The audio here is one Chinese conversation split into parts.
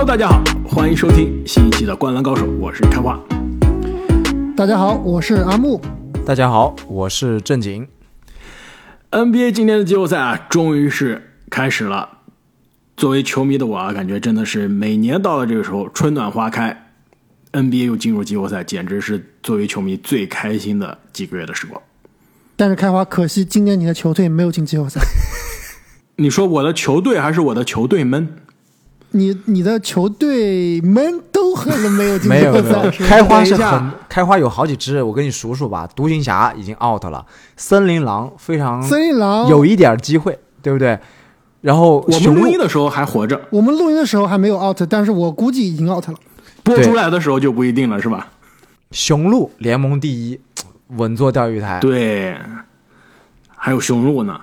Hello，大家好，欢迎收听新一期的《灌篮高手》，我是开花。大家好，我是阿木。大家好，我是正经。NBA 今天的季后赛啊，终于是开始了。作为球迷的我啊，感觉真的是每年到了这个时候，春暖花开，NBA 又进入季后赛，简直是作为球迷最开心的几个月的时光。但是开花，可惜今年你的球队没有进季后赛。你说我的球队还是我的球队们？你你的球队们都很没有进没有没有季后赛，，是吧开花是很开花有好几只，我跟你数数吧。独行侠已经 out 了，森林狼非常森林狼有一点机会，对不对？然后我们雄鹿录音的时候还活着，我们录音的时候还没有 out，但是我估计已经 out 了。播出来的时候就不一定了，是吧？雄鹿联盟第一，稳坐钓鱼台。对，还有雄鹿呢，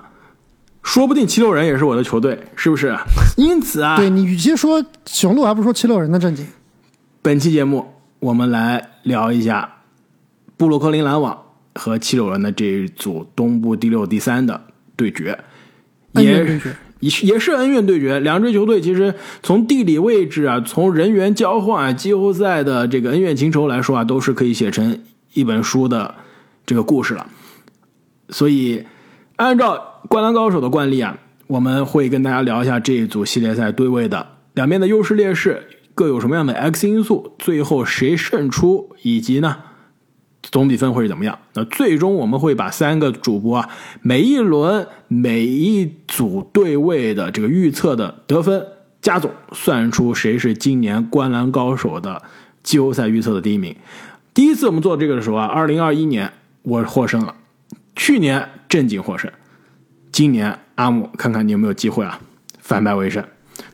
说不定七六人也是我的球队，是不是？因此啊，对你与其说雄鹿，还不如说七六人的正经。本期节目我们来聊一下布鲁克林篮网和七六人的这一组东部第六、第三的对决，也恩怨对决也是也是恩怨对决。两支球队其实从地理位置啊，从人员交换、啊、季后赛的这个恩怨情仇来说啊，都是可以写成一本书的这个故事了。所以，按照《灌篮高手》的惯例啊，我们会跟大家聊一下这一组系列赛对位的两边的优势劣势各有什么样的 X 因素，最后谁胜出，以及呢总比分会是怎么样？那最终我们会把三个主播啊，每一轮每一组对位的这个预测的得分加总，算出谁是今年《灌篮高手》的季后赛预测的第一名。第一次我们做这个的时候啊，二零二一年我获胜了，去年正经获胜，今年阿姆看看你有没有机会啊，反败为胜。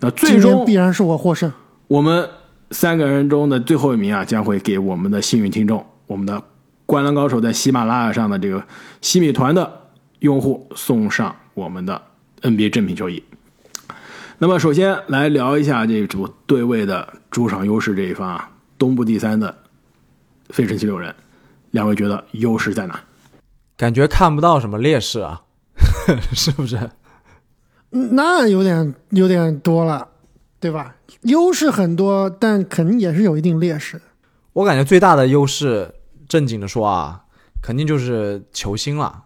那最终必然是我获胜。我们三个人中的最后一名啊，将会给我们的幸运听众，我们的《灌篮高手》在喜马拉雅上的这个西米团的用户送上我们的 NBA 正品球衣。那么，首先来聊一下这组对位的主场优势这一方啊，东部第三的费城七六人，两位觉得优势在哪？感觉看不到什么劣势啊，是不是？嗯那有点有点多了，对吧？优势很多，但肯定也是有一定劣势。我感觉最大的优势，正经的说啊，肯定就是球星了。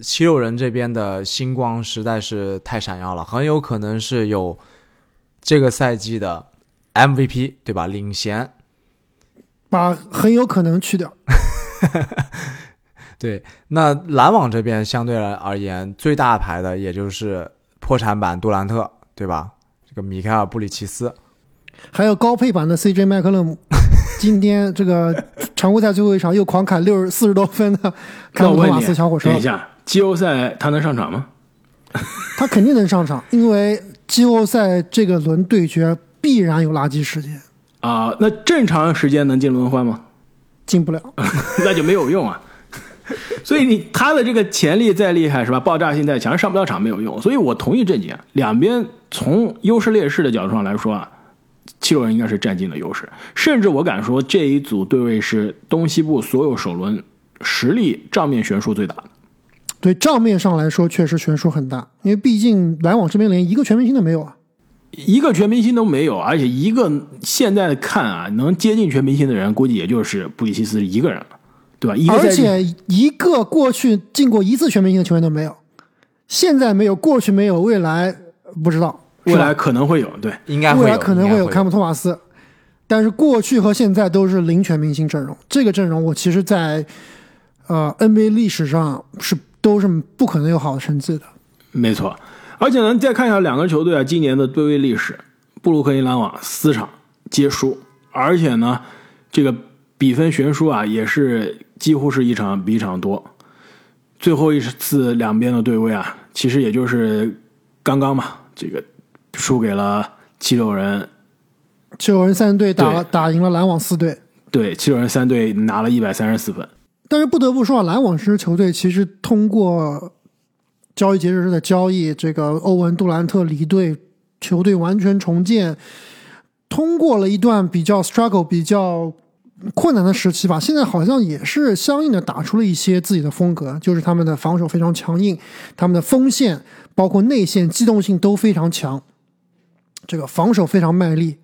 七六人这边的星光实在是太闪耀了，很有可能是有这个赛季的 MVP，对吧？领衔。把很有可能去掉。对，那篮网这边相对来而言，最大牌的也就是破产版杜兰特，对吧？这个米开尔布里奇斯，还有高配版的 CJ 麦克勒姆，今天这个常规赛最后一场又狂砍六十四十多分的 那坎普托马斯小火车等一，下，季后赛他能上场吗？他肯定能上场，因为季后赛这个轮对决必然有垃圾时间，啊、那正常时间能进轮换吗？进不了。那就没有用啊。所以你他的这个潜力再厉害是吧？爆炸性再强，上不了场没有用。所以我同意正经啊，两边从优势劣势的角度上来说啊，七六人应该是占尽了优势，甚至我敢说这一组对位是东西部所有首轮实力账面悬殊最大。对账面上来说，确实悬殊很大，因为毕竟篮网这边连一个全明星都没有啊。一个全明星都没有，而且一个现在看啊，能接近全明星的人，估计也就是布里奇斯一个人了，对吧？一个而且一个过去进过一次全明星的球员都没有，现在没有，过去没有，未来不知道，未来可能会有，对，应该会有，未来可能会会有。坎普托马斯，但是过去和现在都是零全明星阵容。这个阵容，我其实在呃 NBA 历史上是都是不可能有好的成绩的。没错，而且呢，再看一下两个球队啊，今年的对位历史，布鲁克林篮网四场皆输，而且呢，这个比分悬殊啊，也是几乎是一场比一场多。最后一次两边的对位啊，其实也就是刚刚嘛，这个输给了七六人，七六人三队打了打赢了篮网四队，对，七六人三队拿了一百三十四分。但是不得不说啊，篮网这支球队其实通过交易截止日的交易，这个欧文杜兰特离队，球队完全重建，通过了一段比较 struggle、比较困难的时期吧。现在好像也是相应的打出了一些自己的风格，就是他们的防守非常强硬，他们的锋线包括内线机动性都非常强，这个防守非常卖力。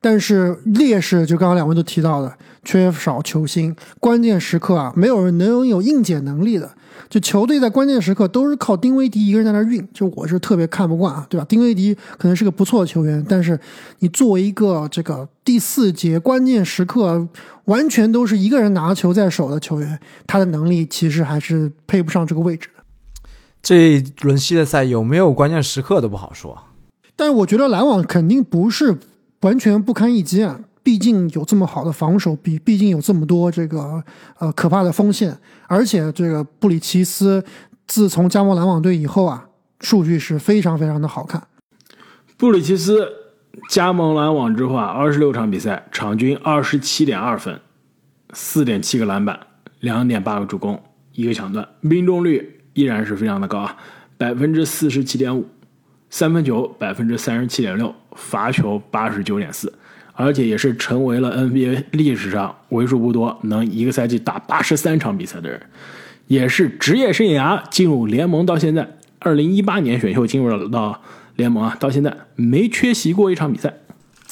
但是劣势就刚刚两位都提到的，缺少球星，关键时刻啊，没有人能有应解能力的。就球队在关键时刻都是靠丁威迪一个人在那运，就我是特别看不惯啊，对吧？丁威迪可能是个不错的球员，但是你作为一个这个第四节关键时刻完全都是一个人拿球在手的球员，他的能力其实还是配不上这个位置的。这一轮系列赛有没有关键时刻都不好说。但是我觉得篮网肯定不是完全不堪一击啊，毕竟有这么好的防守，毕毕竟有这么多这个呃可怕的锋线，而且这个布里奇斯自从加盟篮网队以后啊，数据是非常非常的好看。布里奇斯加盟篮网之后啊，二十六场比赛，场均二十七点二分，四点七个篮板，两点八个助攻，一个抢断，命中率依然是非常的高啊，百分之四十七点五，三分球百分之三十七点六，罚球八十九点四，而且也是成为了 NBA 历史上为数不多能一个赛季打八十三场比赛的人，也是职业生涯进入联盟到现在，二零一八年选秀进入了到联盟啊，到现在没缺席过一场比赛。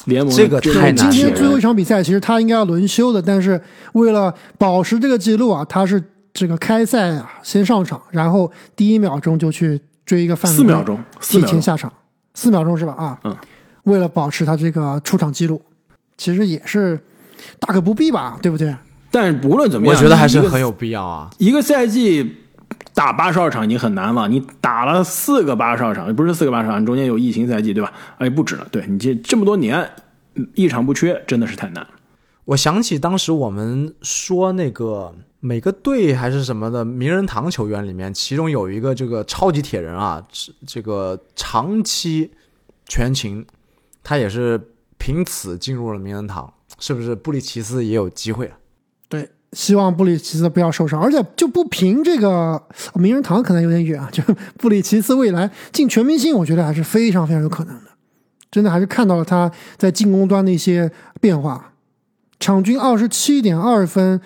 联盟这个太难了今天最后一场比赛，其实他应该要轮休的，但是为了保持这个记录啊，他是这个开赛啊先上场，然后第一秒钟就去追一个犯规，四秒钟，四提秒钟，前下场，四秒钟是吧？啊，嗯，为了保持他这个出场记录，其实也是大可不必吧，对不对？但无论怎么样，我觉得还是很有必要啊。一个赛季打八十二场已经很难了，你打了四个八十二场，不是四个八十二场，中间有疫情赛季对吧？哎，不止了，对你这这么多年嗯一场不缺，真的是太难了。我想起当时我们说那个每个队还是什么的名人堂球员里面，其中有一个这个超级铁人啊，这这个长期全勤，他也是凭此进入了名人堂，是不是？布里奇斯也有机会了。对，希望布里奇斯不要受伤，而且就不凭这个名人堂可能有点远啊，就布里奇斯未来进全明星，我觉得还是非常非常有可能的。真的还是看到了他在进攻端的一些变化，场均二十七点二分，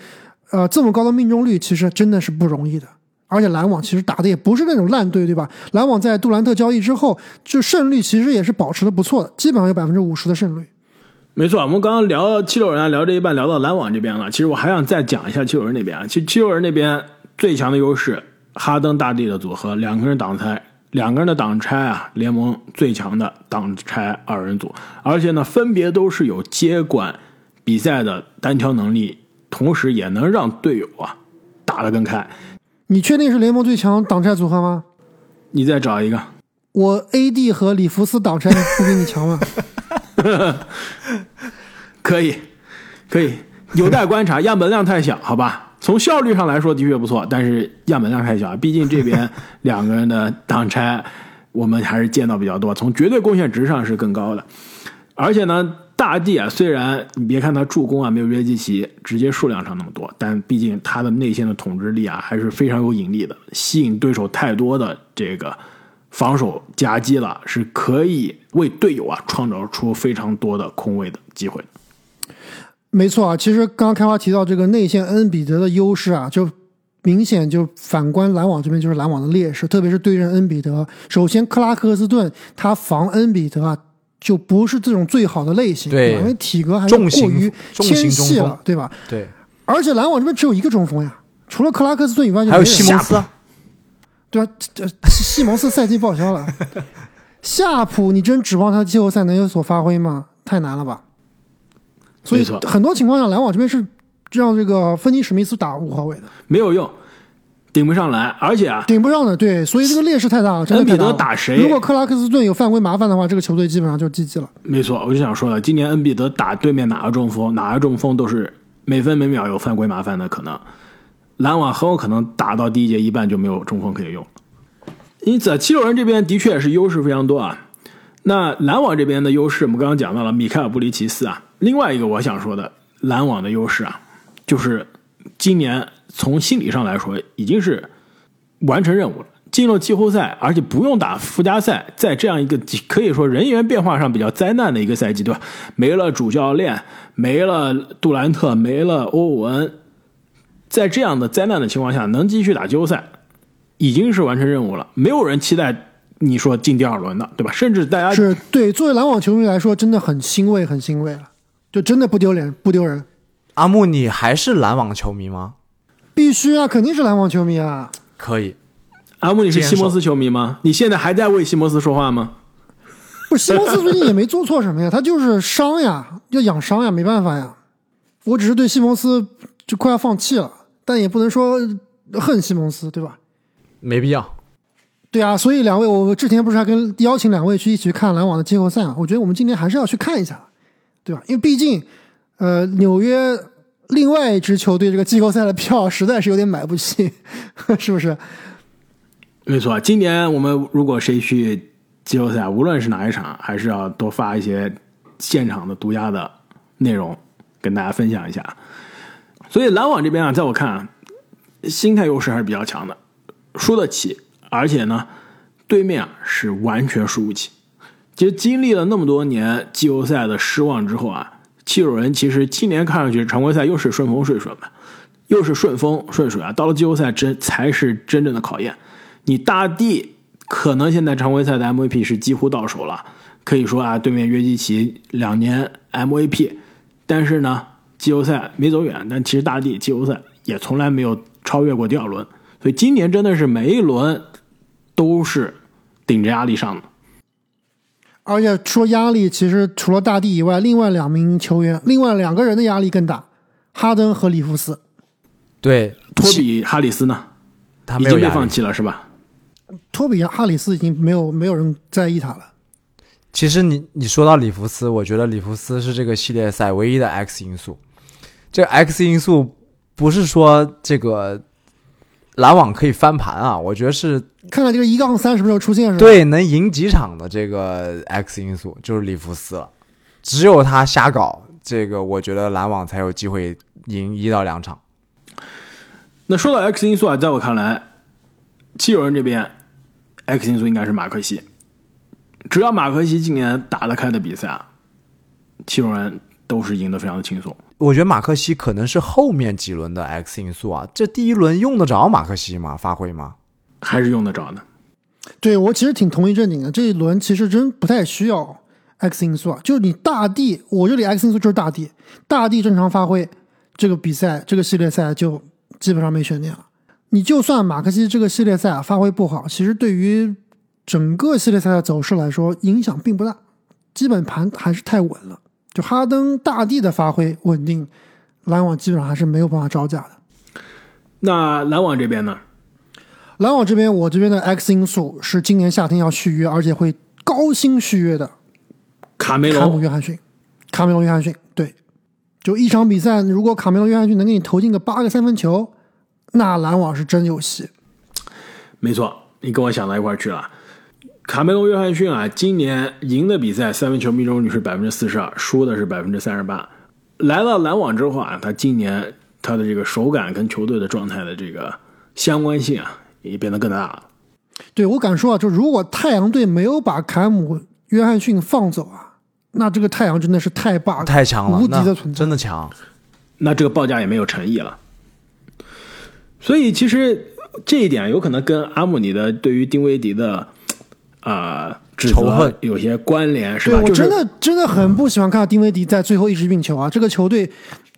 呃，这么高的命中率，其实真的是不容易的。而且篮网其实打的也不是那种烂队，对吧？篮网在杜兰特交易之后，就胜率其实也是保持的不错的，基本上有百分之五十的胜率。没错，我们刚刚聊七六人啊，聊这一半聊到篮网这边了。其实我还想再讲一下七六人那边啊。其实七六人那边最强的优势，哈登大帝的组合，两个人挡拆，两个人的挡拆啊，联盟最强的挡拆二人组，而且呢，分别都是有接管比赛的单挑能力，同时也能让队友啊打得更开。你确定是联盟最强挡拆组合吗？你再找一个，我 AD 和里弗斯挡拆不比你强吗？可以，可以，有待观察，样本量太小，好吧？从效率上来说的确不错，但是样本量太小，毕竟这边 两个人的挡拆，我们还是见到比较多，从绝对贡献值上是更高的。而且呢，大帝啊，虽然你别看他助攻啊没有约基奇直接数量上那么多，但毕竟他的内线的统治力啊还是非常有引力的，吸引对手太多的这个防守夹击了，是可以为队友啊创造出非常多的空位的机会。没错啊，其实刚刚开花提到这个内线恩比德的优势啊，就明显就反观篮网这边就是篮网的劣势，特别是对阵恩比德。首先，克拉克斯顿他防恩比德啊，就不是这种最好的类型，对。因为体格还是过于纤细，了对吧？对，而且篮网这边只有一个中锋呀，除了克拉克斯顿以外就还有西蒙斯，对啊，这这 西蒙斯赛季报销了。夏普，你真指望他季后赛能有所发挥吗？太难了吧。所以很多情况下，篮网这边是让这个芬尼史密斯打五号位的，没有用，顶不上来，而且啊，顶不上的。对，所以这个劣势太大了，恩比德。打谁？如果克拉克斯顿有犯规麻烦的话，这个球队基本上就 GG 了。没错，我就想说了，今年恩比德打对面哪个中锋，哪个中锋都是每分每秒有犯规麻烦的可能。篮网很有可能打到第一节一半就没有中锋可以用，因此啊七六人这边的确是优势非常多啊。那篮网这边的优势，我们刚刚讲到了米开尔布里奇斯啊。另外一个我想说的，篮网的优势啊，就是今年从心理上来说已经是完成任务了，进入季后赛，而且不用打附加赛，在这样一个可以说人员变化上比较灾难的一个赛季，对吧？没了主教练，没了杜兰特，没了欧文，在这样的灾难的情况下，能继续打季后赛，已经是完成任务了。没有人期待你说进第二轮的，对吧？甚至大家是对作为篮网球迷来说，真的很欣慰，很欣慰了。就真的不丢脸不丢人。阿木，你还是篮网球迷吗？必须啊，肯定是篮网球迷啊。可以，阿木，你是西蒙斯球迷吗？你现在还在为西蒙斯说话吗？不是西蒙斯最近也没做错什么呀，他就是伤呀，要养伤呀，没办法呀。我只是对西蒙斯就快要放弃了，但也不能说恨西蒙斯，对吧？没必要。对啊，所以两位，我之前不是还跟邀请两位去一起去看篮网的季后赛啊？我觉得我们今天还是要去看一下，对吧？因为毕竟，呃，纽约另外一支球队这个季后赛的票实在是有点买不起，是不是？没错，今年我们如果谁去季后赛，无论是哪一场，还是要多发一些现场的独家的内容跟大家分享一下。所以篮网这边啊，在我看啊，心态优势还是比较强的，输得起，而且呢，对面啊是完全输不起。其实经历了那么多年季后赛的失望之后啊，七六人其实今年看上去常规赛又是顺风顺水嘛，又是顺风顺水啊，到了季后赛真才是真正的考验。你大帝可能现在常规赛的 MVP 是几乎到手了，可以说啊，对面约基奇两年 MVP，但是呢，季后赛没走远。但其实大帝季后赛也从来没有超越过第二轮，所以今年真的是每一轮都是顶着压力上的。而且说压力，其实除了大帝以外，另外两名球员，另外两个人的压力更大，哈登和里弗斯。对，托比哈里斯呢，他已经被放没有压力。弃了是吧？托比哈里斯已经没有没有人在意他了。其实你你说到里弗斯，我觉得里弗斯是这个系列赛唯一的 X 因素。这个 X 因素不是说这个篮网可以翻盘啊，我觉得是看看这个一杠三什么时候出现是吧？，对能赢几场的这个 X 因素就是里弗斯了。只有他瞎搞，这个我觉得篮网才有机会赢一到两场。那说到 X 因素啊，在我看来，七六人这边 X 因素应该是马克西。只要马克西今年打得开的比赛啊，七六人都是赢得非常的轻松。我觉得马克西可能是后面几轮的 X 因素啊，这第一轮用得着马克西吗？发挥吗？还是用得着的。对我其实挺同意正经的，这一轮其实真不太需要 X 因素啊，就是你大地，我这里 X 因素就是大地，大地正常发挥，这个比赛这个系列赛就基本上没悬念了。你就算马克西这个系列赛啊发挥不好，其实对于整个系列赛的走势来说影响并不大，基本盘还是太稳了。就哈登、大帝的发挥稳定，篮网基本上还是没有办法招架的。那篮网这边呢？篮网这边，我这边的 X 因素是今年夏天要续约，而且会高薪续约的卡梅卡姆隆约翰逊。卡梅隆约翰逊，对，就一场比赛，如果卡梅隆约翰逊能给你投进个八个三分球，那篮网是真有戏。没错，你跟我想到一块去了。卡梅隆·约翰逊啊，今年赢的比赛三分球命中率是百分之四十二，输的是百分之三十八。来到篮网之后啊，他今年他的这个手感跟球队的状态的这个相关性啊，也变得更大了。对我敢说啊，就如果太阳队没有把凯姆约翰逊放走啊，那这个太阳真的是太霸太强了，无敌的存在。真的强。那这个报价也没有诚意了。所以其实这一点有可能跟阿姆尼的对于丁威迪的啊、呃仇恨有些关联，是吧？对我就是真的真的很不喜欢看到丁威迪在最后一直运球啊，这个球队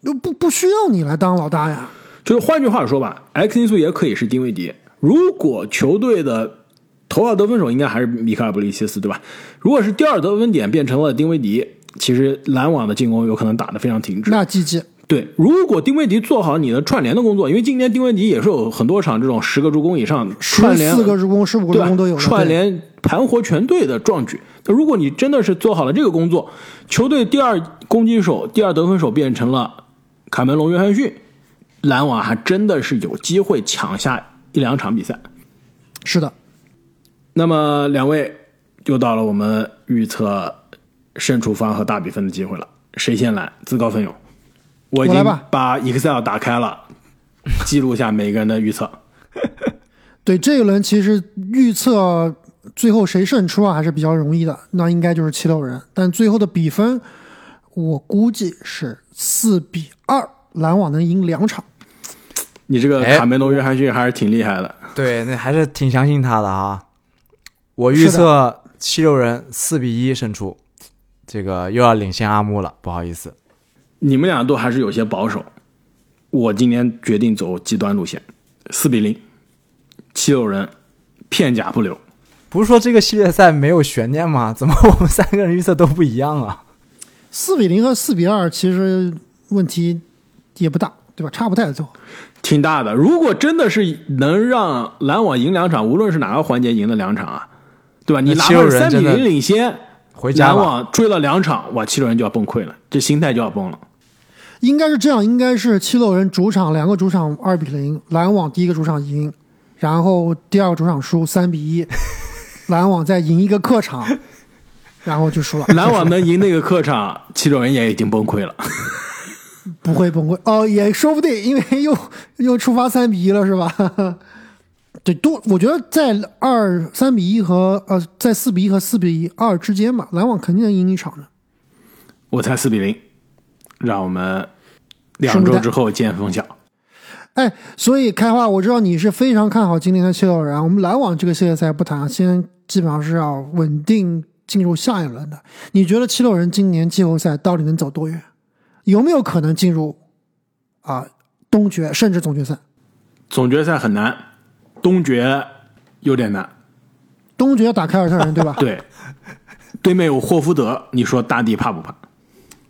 又不不需要你来当老大呀。就是换句话说吧，X 因素也可以是丁威迪。如果球队的头号得分手应该还是米卡尔·布里奇斯，对吧？如果是第二得分点变成了丁威迪，其实篮网的进攻有可能打得非常停滞。那 GG，对，如果丁威迪做好你的串联的工作，因为今年丁威迪也是有很多场这种十个助攻以上串联四个助攻、十五个助攻都有串联盘活全队的壮举。那如果你真的是做好了这个工作，球队第二攻击手、第二得分手变成了卡梅隆·约翰逊，篮网还真的是有机会抢下一两场比赛。是的，那么两位又到了我们预测胜出方和大比分的机会了，谁先来？自告奋勇。我已经把 Excel 打开了，记录下每个人的预测。对这一轮其实预测最后谁胜出啊还是比较容易的，那应该就是七六人。但最后的比分，我估计是四比二，篮网能赢两场。你这个哎卡梅隆·约翰逊还是挺厉害的。对，那还是挺相信他的啊。我预测七六人四比一胜出，这个又要领先阿木了，不好意思。你们俩都还是有些保守。我今天决定走极端路线，四比零，七六人片甲不留。不是说这个系列赛没有悬念吗？怎么我们三个人预测都不一样啊？四比零和四比二其实问题也不大，对吧？差不太多。挺大的。如果真的是能让篮网赢两场，无论是哪个环节赢了两场啊，对吧？你哪七六怕三比零领先，篮回家篮。网追了两场，哇，七六人就要崩溃了，这心态就要崩了。应该是这样，应该是七六人主场两个主场二比零，篮网第一个主场赢，然后第二个主场输三比一，篮网再赢一个客场，然后就输了。篮网能赢那个客场，七六人也已经崩溃了。不会崩溃哦，也说不定，因为又 又触发三比一了，是吧？对，多我觉得在二三比一和呃在四比一和四比二之间吧，篮网肯定能赢一场的。我猜四比零，让我们两周之后见分晓。哎，所以开花，我知道你是非常看好今年的七六人。我们篮网这个系列赛不谈，先基本上是要稳定进入下一轮的。你觉得七六人今年季后赛到底能走多远？有没有可能进入啊东决甚至总决赛？总决赛很难，东决有点难。东决要打凯尔特人，对吧？对，对面有霍福德，你说大帝怕不怕？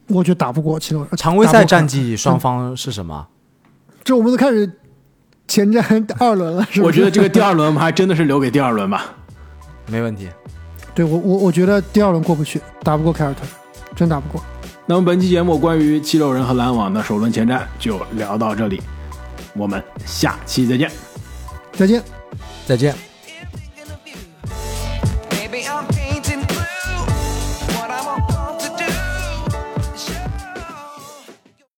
我觉得打不过七六人。常规赛战绩双方是什么？这我们都开始前瞻第 二轮了，是不是？我觉得这个第二轮我们还真的是留给第二轮吧。没问题。对我我我觉得第二轮过不去，打不过凯尔特人，真打不过。那么本期节目关于七六人和篮网的首轮前瞻就聊到这里，我们下期再见。再见。再见。